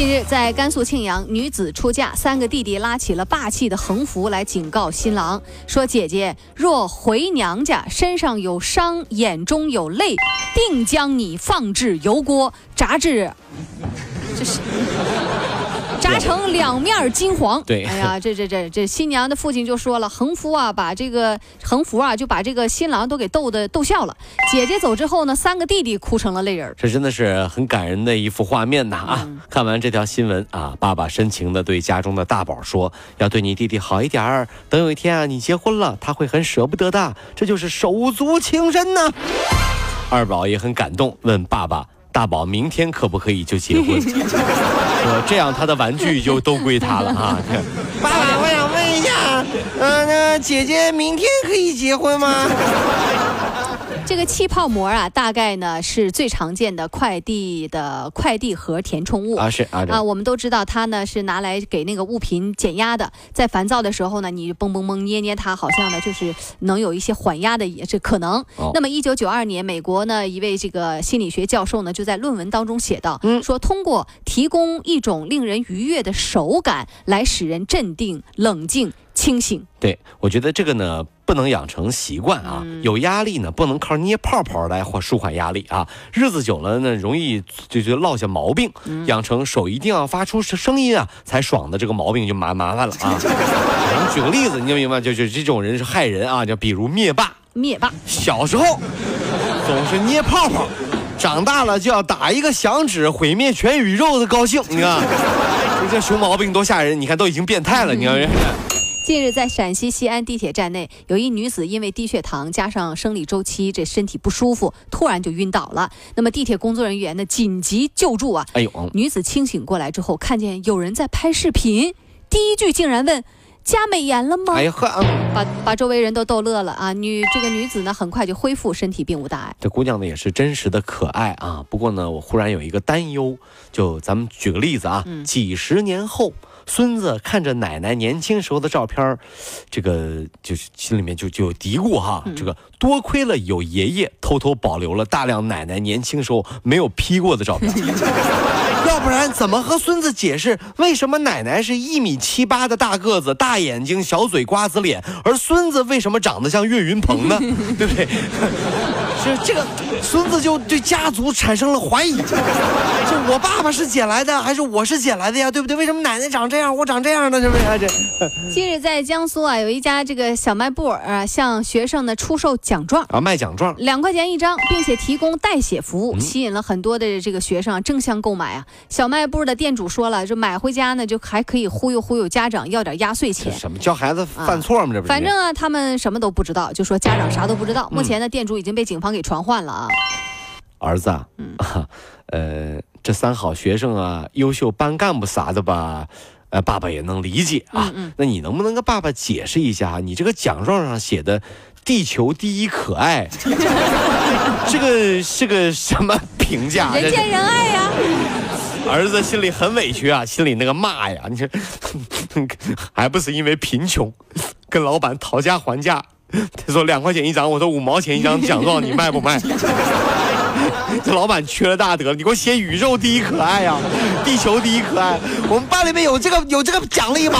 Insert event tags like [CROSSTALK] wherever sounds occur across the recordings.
近日，在甘肃庆阳，女子出嫁，三个弟弟拉起了霸气的横幅来警告新郎，说：“姐姐若回娘家，身上有伤，眼中有泪，定将你放置油锅，炸至。” [LAUGHS] 这是。炸成两面金黄。对，哎呀，[LAUGHS] 这这这这新娘的父亲就说了，横幅啊，把这个横幅啊，就把这个新郎都给逗的逗笑了。姐姐走之后呢，三个弟弟哭成了泪人。这真的是很感人的一幅画面呐啊！看完这条新闻啊，爸爸深情的对家中的大宝说，要对你弟弟好一点儿。等有一天啊，你结婚了，他会很舍不得的。这就是手足情深呐。二宝也很感动，问爸爸。大宝明天可不可以就结婚？[LAUGHS] 说这样他的玩具就都归他了啊！爸 [LAUGHS] 爸，我想问一下，嗯，那姐姐明天可以结婚吗？这个气泡膜啊，大概呢是最常见的快递的快递盒填充物啊，是啊啊，我们都知道它呢是拿来给那个物品减压的，在烦躁的时候呢，你嘣嘣嘣捏捏它，好像呢就是能有一些缓压的也是可能。那么一九九二年，美国呢一位这个心理学教授呢就在论文当中写道，说通过提供一种令人愉悦的手感来使人镇定、冷静。清醒，对我觉得这个呢不能养成习惯啊。有压力呢不能靠捏泡泡来缓舒缓压力啊。日子久了呢容易就就落下毛病。养成手一定要发出声音啊才爽的这个毛病就麻麻烦了啊。[LAUGHS] 我们举个例子，你就明白，就就这种人是害人啊。就比如灭霸，灭霸小时候总是捏泡泡，长大了就要打一个响指毁灭全宇宙的高兴。你看 [LAUGHS] 这熊毛病多吓人！你看都已经变态了，你看。[LAUGHS] 近日，在陕西西安地铁站内，有一女子因为低血糖加上生理周期，这身体不舒服，突然就晕倒了。那么地铁工作人员呢，紧急救助啊！哎呦，女子清醒过来之后，看见有人在拍视频，第一句竟然问：“加美颜了吗？”哎呀呵，把把周围人都逗乐了啊！女这个女子呢，很快就恢复，身体并无大碍。这姑娘呢，也是真实的可爱啊。不过呢，我忽然有一个担忧，就咱们举个例子啊，几十年后。孙子看着奶奶年轻时候的照片这个就是心里面就就有嘀咕哈，这个多亏了有爷爷偷偷保留了大量奶奶年轻时候没有 P 过的照片。[LAUGHS] 要不然怎么和孙子解释为什么奶奶是一米七八的大个子、大眼睛、小嘴、瓜子脸，而孙子为什么长得像岳云鹏呢？[LAUGHS] 对不对？是这个孙子就对家族产生了怀疑，这我爸爸是捡来的还是我是捡来的呀？对不对？为什么奶奶长这样，我长这样呢？是不是？这 [LAUGHS] 近日在江苏啊，有一家这个小卖部啊，向学生呢出售奖状啊，卖奖状，两块钱一张，并且提供代写服务，吸引了很多的这个学生争相购买啊。小卖部的店主说了，就买回家呢，就还可以忽悠忽悠家长要点压岁钱。什么教孩子犯错吗？这不是？反正啊，他们什么都不知道，就说家长啥都不知道。目前呢，店主已经被警方给传唤了啊。儿子 [LAUGHS] 啊，呃，这三好学生啊，优秀班干部啥的吧，呃，爸爸也能理解啊。那你能不能跟爸爸解释一下，你这个奖状上写的“地球第一可爱”，[LAUGHS] 这个是个什么评价？人见人爱呀。儿子心里很委屈啊，心里那个骂呀，你说 [LAUGHS] 还不是因为贫穷，跟老板讨价还价，他说两块钱一张，我说五毛钱一张奖状，你卖不卖？[LAUGHS] 这老板缺了大德，你给我写宇宙第一可爱呀，地球第一可爱，我们班里面有这个有这个奖励吗？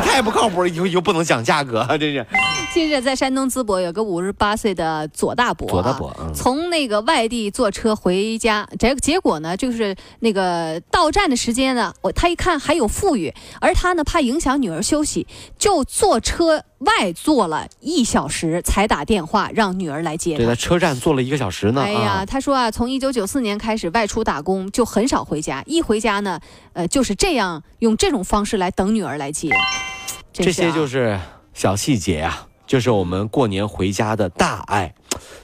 太不靠谱了，以后以后不能讲价格，真是。近日在山东淄博有个五十八岁的左大伯，左大伯从那个外地坐车回家，结结果呢，就是那个到站的时间呢，我他一看还有富裕，而他呢怕影响女儿休息，就坐车外坐了一小时才打电话让女儿来接他。对，在车站坐了一个小时呢。哎呀，他说啊，从一九九四年开始外出打工就很少回家，一回家呢，呃，就是这样用这种方式来等女儿来接。这些就是小细节啊。就是我们过年回家的大爱，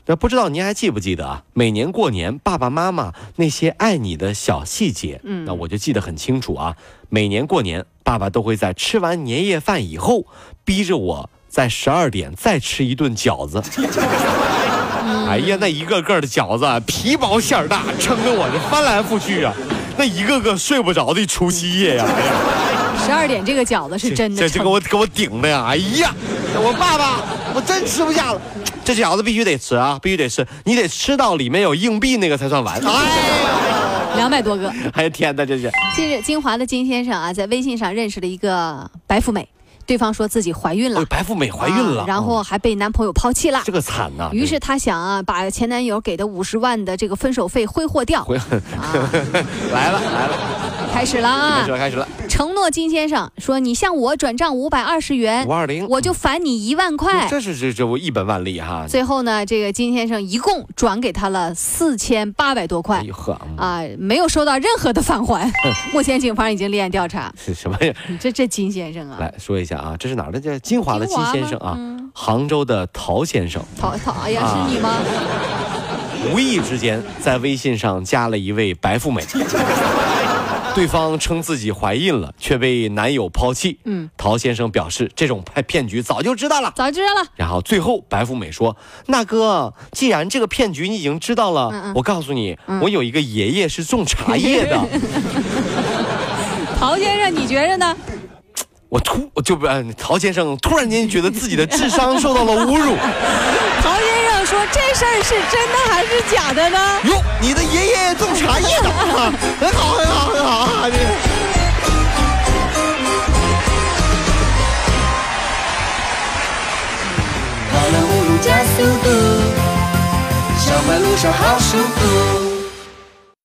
那不知道您还记不记得啊？每年过年，爸爸妈妈那些爱你的小细节，嗯，那我就记得很清楚啊。每年过年，爸爸都会在吃完年夜饭以后，逼着我。在十二点再吃一顿饺子。[LAUGHS] 哎呀，那一个个的饺子皮薄馅儿大，撑得我这翻来覆去啊，那一个个睡不着的除夕夜呀！哎呀，十二点这个饺子是真的，这这给我给我顶的呀！哎呀，我爸爸，我真吃不下了，这饺子必须得吃啊，必须得吃，你得吃到里面有硬币那个才算完。哎，两百多个，[LAUGHS] 哎呀天哪，这是！近日，金华的金先生啊，在微信上认识了一个白富美。对方说自己怀孕了，白富美怀孕了，然后还被男朋友抛弃了，这个惨呐！于是她想啊，把前男友给的五十万的这个分手费挥霍掉。[LAUGHS] 来了来了。开始了啊！开始了，开始了。承诺金先生说：“你向我转账五百二十元，五二零，我就返你一万块。”这是这这我一本万利哈。最后呢，这个金先生一共转给他了四千八百多块。呵啊，没有收到任何的返还。[LAUGHS] 目前警方已经立案调查。是什么呀？这这金先生啊！来说一下啊，这是哪儿的？叫金华的金先生啊，杭州的陶先生。陶陶，哎呀，是你吗？无意之间在微信上加了一位白富美。[LAUGHS] 对方称自己怀孕了，却被男友抛弃。嗯，陶先生表示这种骗骗局早就知道了，早就知道了。然后最后白富美说：“那哥，既然这个骗局你已经知道了，我告诉你，我有一个爷爷是种茶叶的。[LAUGHS] ”陶先生，你觉着呢？我突我就不，陶先生突然间觉得自己的智商受到了侮辱。[LAUGHS] 说这事儿是真的还是假的呢？哟，你的爷爷种茶叶的，[LAUGHS] 很好很好很好啊！这。跑了五路加速度，上班路上好舒服。